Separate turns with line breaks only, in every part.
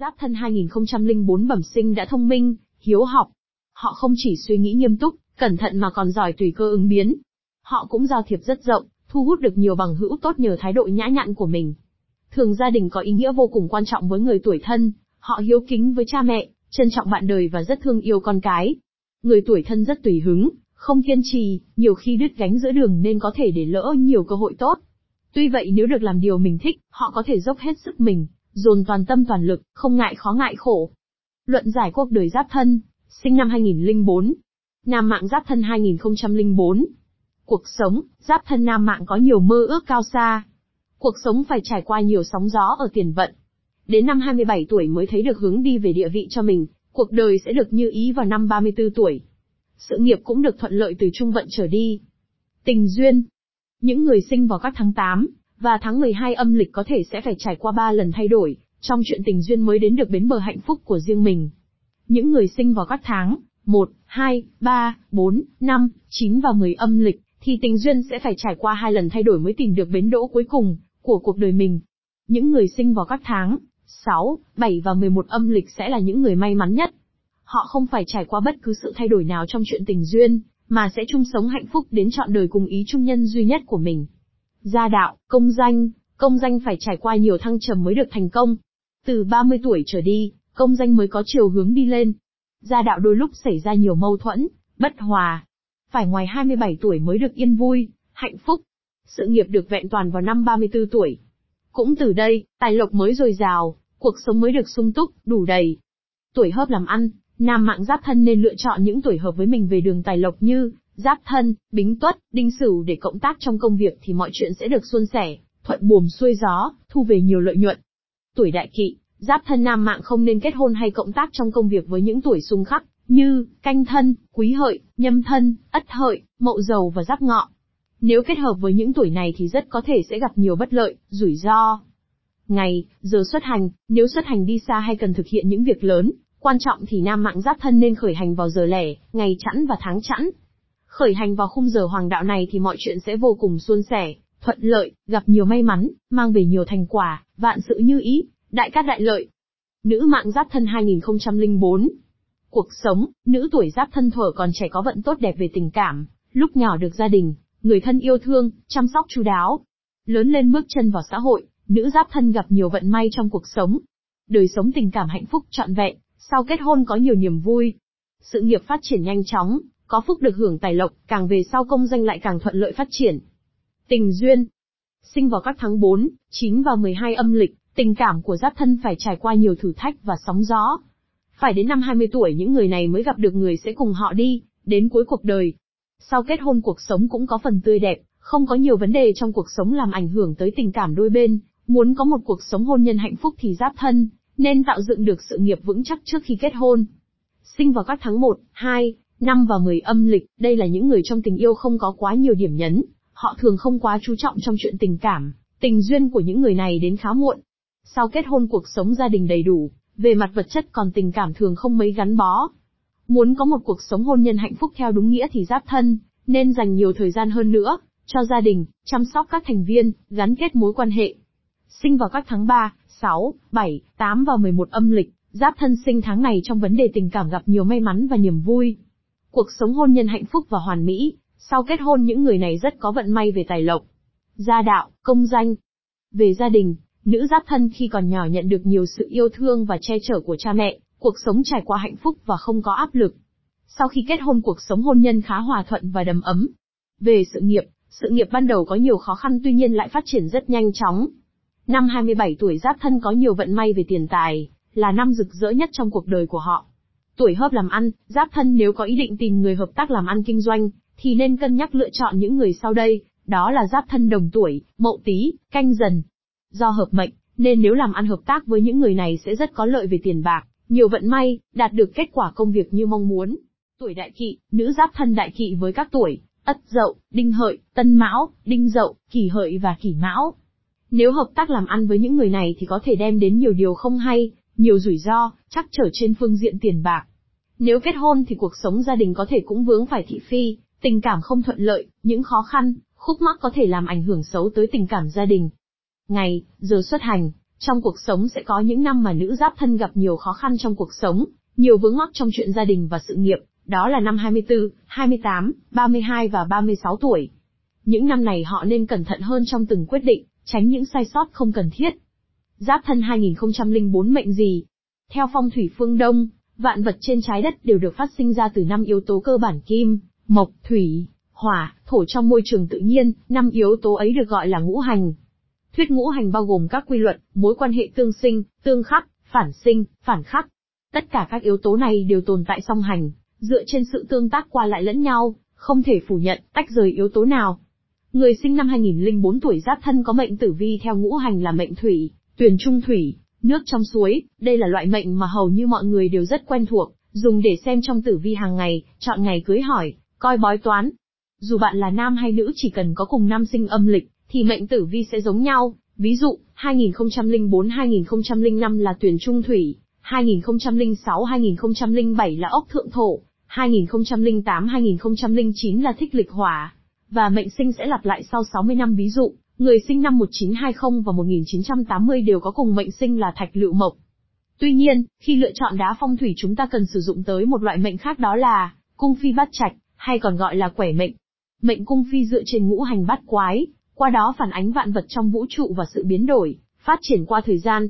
Giáp thân 2004 bẩm sinh đã thông minh, hiếu học. Họ không chỉ suy nghĩ nghiêm túc, cẩn thận mà còn giỏi tùy cơ ứng biến. Họ cũng giao thiệp rất rộng, thu hút được nhiều bằng hữu tốt nhờ thái độ nhã nhặn của mình. Thường gia đình có ý nghĩa vô cùng quan trọng với người tuổi thân, họ hiếu kính với cha mẹ, trân trọng bạn đời và rất thương yêu con cái. Người tuổi thân rất tùy hứng, không kiên trì, nhiều khi đứt gánh giữa đường nên có thể để lỡ nhiều cơ hội tốt. Tuy vậy nếu được làm điều mình thích, họ có thể dốc hết sức mình, dồn toàn tâm toàn lực, không ngại khó ngại khổ. Luận giải cuộc đời giáp thân, sinh năm 2004. Nam mạng giáp thân 2004. Cuộc sống, giáp thân nam mạng có nhiều mơ ước cao xa. Cuộc sống phải trải qua nhiều sóng gió ở tiền vận. Đến năm 27 tuổi mới thấy được hướng đi về địa vị cho mình, cuộc đời sẽ được như ý vào năm 34 tuổi. Sự nghiệp cũng được thuận lợi từ trung vận trở đi. Tình duyên. Những người sinh vào các tháng 8 và tháng 12 âm lịch có thể sẽ phải trải qua 3 lần thay đổi, trong chuyện tình duyên mới đến được bến bờ hạnh phúc của riêng mình. Những người sinh vào các tháng 1, 2, 3, 4, 5, 9 và 10 âm lịch, thì tình duyên sẽ phải trải qua hai lần thay đổi mới tìm được bến đỗ cuối cùng của cuộc đời mình. Những người sinh vào các tháng 6, 7 và 11 âm lịch sẽ là những người may mắn nhất. Họ không phải trải qua bất cứ sự thay đổi nào trong chuyện tình duyên, mà sẽ chung sống hạnh phúc đến trọn đời cùng ý chung nhân duy nhất của mình. Gia đạo, công danh, công danh phải trải qua nhiều thăng trầm mới được thành công. Từ 30 tuổi trở đi, công danh mới có chiều hướng đi lên. Gia đạo đôi lúc xảy ra nhiều mâu thuẫn, bất hòa. Phải ngoài 27 tuổi mới được yên vui, hạnh phúc. Sự nghiệp được vẹn toàn vào năm 34 tuổi. Cũng từ đây, tài lộc mới dồi dào, cuộc sống mới được sung túc, đủ đầy. Tuổi hợp làm ăn, nam mạng giáp thân nên lựa chọn những tuổi hợp với mình về đường tài lộc như giáp thân, bính tuất, đinh sửu để cộng tác trong công việc thì mọi chuyện sẽ được suôn sẻ, thuận buồm xuôi gió, thu về nhiều lợi nhuận. Tuổi đại kỵ, giáp thân nam mạng không nên kết hôn hay cộng tác trong công việc với những tuổi xung khắc, như canh thân, quý hợi, nhâm thân, ất hợi, mậu dầu và giáp ngọ. Nếu kết hợp với những tuổi này thì rất có thể sẽ gặp nhiều bất lợi, rủi ro. Ngày, giờ xuất hành, nếu xuất hành đi xa hay cần thực hiện những việc lớn, quan trọng thì nam mạng giáp thân nên khởi hành vào giờ lẻ, ngày chẵn và tháng chẵn. Khởi hành vào khung giờ hoàng đạo này thì mọi chuyện sẽ vô cùng suôn sẻ, thuận lợi, gặp nhiều may mắn, mang về nhiều thành quả, vạn sự như ý, đại cát đại lợi. Nữ mạng giáp thân 2004 Cuộc sống, nữ tuổi giáp thân thuở còn trẻ có vận tốt đẹp về tình cảm, lúc nhỏ được gia đình, người thân yêu thương, chăm sóc chu đáo. Lớn lên bước chân vào xã hội, nữ giáp thân gặp nhiều vận may trong cuộc sống. Đời sống tình cảm hạnh phúc trọn vẹn, sau kết hôn có nhiều niềm vui. Sự nghiệp phát triển nhanh chóng, có phúc được hưởng tài lộc, càng về sau công danh lại càng thuận lợi phát triển. Tình duyên Sinh vào các tháng 4, 9 và 12 âm lịch, tình cảm của giáp thân phải trải qua nhiều thử thách và sóng gió. Phải đến năm 20 tuổi những người này mới gặp được người sẽ cùng họ đi, đến cuối cuộc đời. Sau kết hôn cuộc sống cũng có phần tươi đẹp, không có nhiều vấn đề trong cuộc sống làm ảnh hưởng tới tình cảm đôi bên, muốn có một cuộc sống hôn nhân hạnh phúc thì giáp thân, nên tạo dựng được sự nghiệp vững chắc trước khi kết hôn. Sinh vào các tháng 1, 2, 5 và 10 âm lịch, đây là những người trong tình yêu không có quá nhiều điểm nhấn, họ thường không quá chú trọng trong chuyện tình cảm, tình duyên của những người này đến khá muộn. Sau kết hôn cuộc sống gia đình đầy đủ, về mặt vật chất còn tình cảm thường không mấy gắn bó. Muốn có một cuộc sống hôn nhân hạnh phúc theo đúng nghĩa thì giáp thân, nên dành nhiều thời gian hơn nữa, cho gia đình, chăm sóc các thành viên, gắn kết mối quan hệ. Sinh vào các tháng 3, 6, 7, 8 và 11 âm lịch, giáp thân sinh tháng này trong vấn đề tình cảm gặp nhiều may mắn và niềm vui. Cuộc sống hôn nhân hạnh phúc và hoàn mỹ, sau kết hôn những người này rất có vận may về tài lộc, gia đạo, công danh. Về gia đình, nữ giáp thân khi còn nhỏ nhận được nhiều sự yêu thương và che chở của cha mẹ, cuộc sống trải qua hạnh phúc và không có áp lực. Sau khi kết hôn cuộc sống hôn nhân khá hòa thuận và đầm ấm. Về sự nghiệp, sự nghiệp ban đầu có nhiều khó khăn tuy nhiên lại phát triển rất nhanh chóng. Năm 27 tuổi giáp thân có nhiều vận may về tiền tài, là năm rực rỡ nhất trong cuộc đời của họ. Tuổi hợp làm ăn, giáp thân nếu có ý định tìm người hợp tác làm ăn kinh doanh, thì nên cân nhắc lựa chọn những người sau đây, đó là giáp thân đồng tuổi, mậu tý, canh dần. Do hợp mệnh, nên nếu làm ăn hợp tác với những người này sẽ rất có lợi về tiền bạc, nhiều vận may, đạt được kết quả công việc như mong muốn. Tuổi đại kỵ, nữ giáp thân đại kỵ với các tuổi, ất dậu, đinh hợi, tân mão, đinh dậu, kỷ hợi và kỷ mão. Nếu hợp tác làm ăn với những người này thì có thể đem đến nhiều điều không hay, nhiều rủi ro, chắc trở trên phương diện tiền bạc. Nếu kết hôn thì cuộc sống gia đình có thể cũng vướng phải thị phi, tình cảm không thuận lợi, những khó khăn, khúc mắc có thể làm ảnh hưởng xấu tới tình cảm gia đình. Ngày, giờ xuất hành, Trong cuộc sống sẽ có những năm mà nữ giáp thân gặp nhiều khó khăn trong cuộc sống, nhiều vướng mắc trong chuyện gia đình và sự nghiệp, đó là năm 24, 28, 32 và 36 tuổi. Những năm này họ nên cẩn thận hơn trong từng quyết định, tránh những sai sót không cần thiết. Giáp thân 2004 mệnh gì? Theo phong thủy phương Đông, vạn vật trên trái đất đều được phát sinh ra từ năm yếu tố cơ bản kim, mộc, thủy, hỏa, thổ trong môi trường tự nhiên, năm yếu tố ấy được gọi là ngũ hành. Thuyết ngũ hành bao gồm các quy luật, mối quan hệ tương sinh, tương khắc, phản sinh, phản khắc. Tất cả các yếu tố này đều tồn tại song hành, dựa trên sự tương tác qua lại lẫn nhau, không thể phủ nhận, tách rời yếu tố nào. Người sinh năm 2004 tuổi giáp thân có mệnh tử vi theo ngũ hành là mệnh thủy, tuyển trung thủy, nước trong suối, đây là loại mệnh mà hầu như mọi người đều rất quen thuộc, dùng để xem trong tử vi hàng ngày, chọn ngày cưới hỏi, coi bói toán. Dù bạn là nam hay nữ chỉ cần có cùng năm sinh âm lịch, thì mệnh tử vi sẽ giống nhau, ví dụ, 2004-2005 là tuyển trung thủy, 2006-2007 là ốc thượng thổ, 2008-2009 là thích lịch hỏa, và mệnh sinh sẽ lặp lại sau 60 năm ví dụ, người sinh năm 1920 và 1980 đều có cùng mệnh sinh là thạch lựu mộc. Tuy nhiên, khi lựa chọn đá phong thủy chúng ta cần sử dụng tới một loại mệnh khác đó là cung phi bát trạch, hay còn gọi là quẻ mệnh. Mệnh cung phi dựa trên ngũ hành bát quái, qua đó phản ánh vạn vật trong vũ trụ và sự biến đổi, phát triển qua thời gian.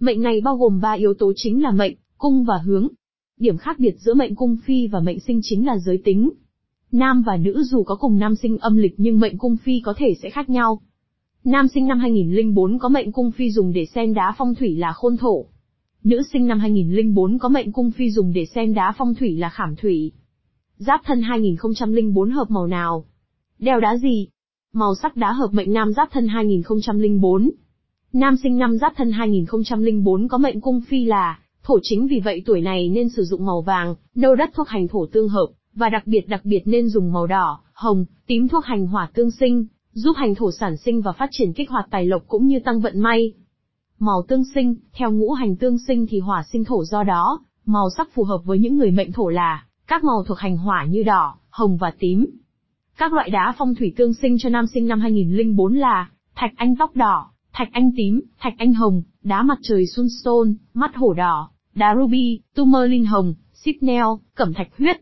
Mệnh này bao gồm ba yếu tố chính là mệnh, cung và hướng. Điểm khác biệt giữa mệnh cung phi và mệnh sinh chính là giới tính. Nam và nữ dù có cùng nam sinh âm lịch nhưng mệnh cung phi có thể sẽ khác nhau. Nam sinh năm 2004 có mệnh cung phi dùng để xem đá phong thủy là khôn thổ. Nữ sinh năm 2004 có mệnh cung phi dùng để xem đá phong thủy là khảm thủy. Giáp thân 2004 hợp màu nào? Đeo đá gì? Màu sắc đá hợp mệnh nam giáp thân 2004. Nam sinh năm giáp thân 2004 có mệnh cung phi là thổ chính vì vậy tuổi này nên sử dụng màu vàng, nâu đất thuốc hành thổ tương hợp, và đặc biệt đặc biệt nên dùng màu đỏ, hồng, tím thuốc hành hỏa tương sinh, giúp hành thổ sản sinh và phát triển kích hoạt tài lộc cũng như tăng vận may. Màu tương sinh, theo ngũ hành tương sinh thì hỏa sinh thổ do đó, màu sắc phù hợp với những người mệnh thổ là các màu thuộc hành hỏa như đỏ, hồng và tím. Các loại đá phong thủy tương sinh cho nam sinh năm 2004 là thạch anh tóc đỏ, thạch anh tím, thạch anh hồng, đá mặt trời sunstone, mắt hổ đỏ, đá ruby, tourmaline hồng, sipnel, cẩm thạch huyết.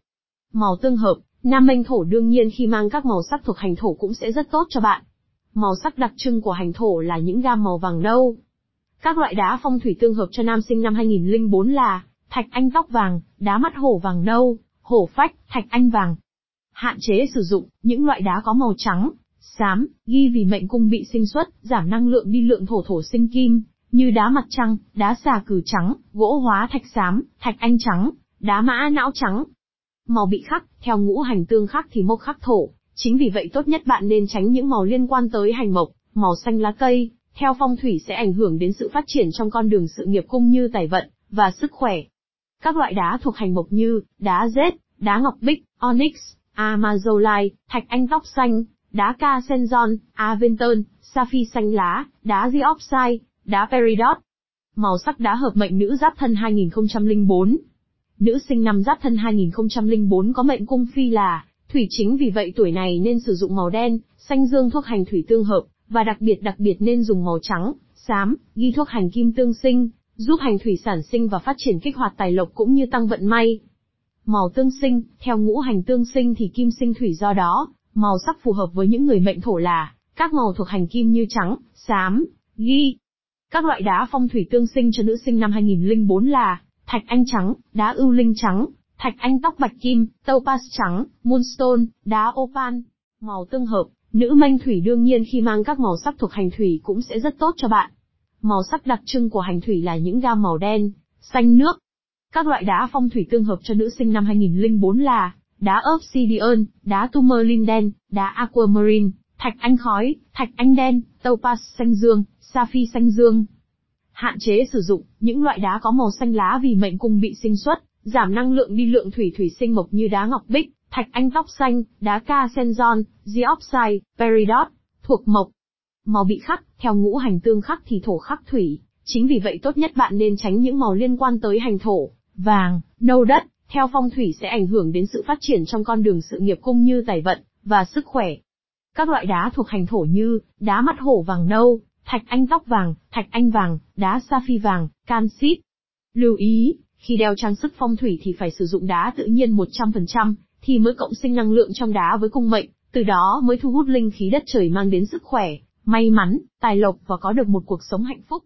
Màu tương hợp, nam mệnh thổ đương nhiên khi mang các màu sắc thuộc hành thổ cũng sẽ rất tốt cho bạn. Màu sắc đặc trưng của hành thổ là những gam màu vàng nâu. Các loại đá phong thủy tương hợp cho nam sinh năm 2004 là thạch anh tóc vàng, đá mắt hổ vàng nâu, hổ phách, thạch anh vàng. Hạn chế sử dụng những loại đá có màu trắng, xám, ghi vì mệnh cung bị sinh xuất, giảm năng lượng đi lượng thổ thổ sinh kim, như đá mặt trăng, đá xà cử trắng, gỗ hóa thạch xám, thạch anh trắng, đá mã não trắng. Màu bị khắc, theo ngũ hành tương khắc thì mộc khắc thổ, chính vì vậy tốt nhất bạn nên tránh những màu liên quan tới hành mộc, màu xanh lá cây, theo phong thủy sẽ ảnh hưởng đến sự phát triển trong con đường sự nghiệp cung như tài vận và sức khỏe. Các loại đá thuộc hành mộc như đá rết, đá ngọc bích, onyx, amazolite, thạch anh tóc xanh, đá ca senzon, aventon, sapphire xanh lá, đá diopside, đá peridot. Màu sắc đá hợp mệnh nữ giáp thân 2004. Nữ sinh năm giáp thân 2004 có mệnh cung phi là thủy chính vì vậy tuổi này nên sử dụng màu đen, xanh dương thuốc hành thủy tương hợp, và đặc biệt đặc biệt nên dùng màu trắng, xám, ghi thuốc hành kim tương sinh, giúp hành thủy sản sinh và phát triển kích hoạt tài lộc cũng như tăng vận may. Màu tương sinh, theo ngũ hành tương sinh thì kim sinh thủy do đó, màu sắc phù hợp với những người mệnh thổ là các màu thuộc hành kim như trắng, xám, ghi. Các loại đá phong thủy tương sinh cho nữ sinh năm 2004 là thạch anh trắng, đá ưu linh trắng, thạch anh tóc bạch kim, topaz trắng, moonstone, đá opal. Màu tương hợp, nữ mệnh thủy đương nhiên khi mang các màu sắc thuộc hành thủy cũng sẽ rất tốt cho bạn. Màu sắc đặc trưng của hành thủy là những gam màu đen, xanh nước. Các loại đá phong thủy tương hợp cho nữ sinh năm 2004 là đá obsidian, đá tourmaline đen, đá aquamarine, thạch anh khói, thạch anh đen, topaz xanh dương, sapphire xanh dương. Hạn chế sử dụng những loại đá có màu xanh lá vì mệnh cung bị sinh xuất, giảm năng lượng đi lượng thủy thủy sinh mộc như đá ngọc bích, thạch anh tóc xanh, đá ca senzon, diopside, peridot, thuộc mộc. Màu bị khắc, theo ngũ hành tương khắc thì thổ khắc thủy, chính vì vậy tốt nhất bạn nên tránh những màu liên quan tới hành thổ, vàng, nâu đất, theo phong thủy sẽ ảnh hưởng đến sự phát triển trong con đường sự nghiệp cung như tài vận và sức khỏe. Các loại đá thuộc hành thổ như đá mắt hổ vàng nâu, thạch anh tóc vàng, thạch anh vàng, đá sa phi vàng, canxit. Lưu ý, khi đeo trang sức phong thủy thì phải sử dụng đá tự nhiên 100%, thì mới cộng sinh năng lượng trong đá với cung mệnh, từ đó mới thu hút linh khí đất trời mang đến sức khỏe, may mắn, tài lộc và có được một cuộc sống hạnh phúc.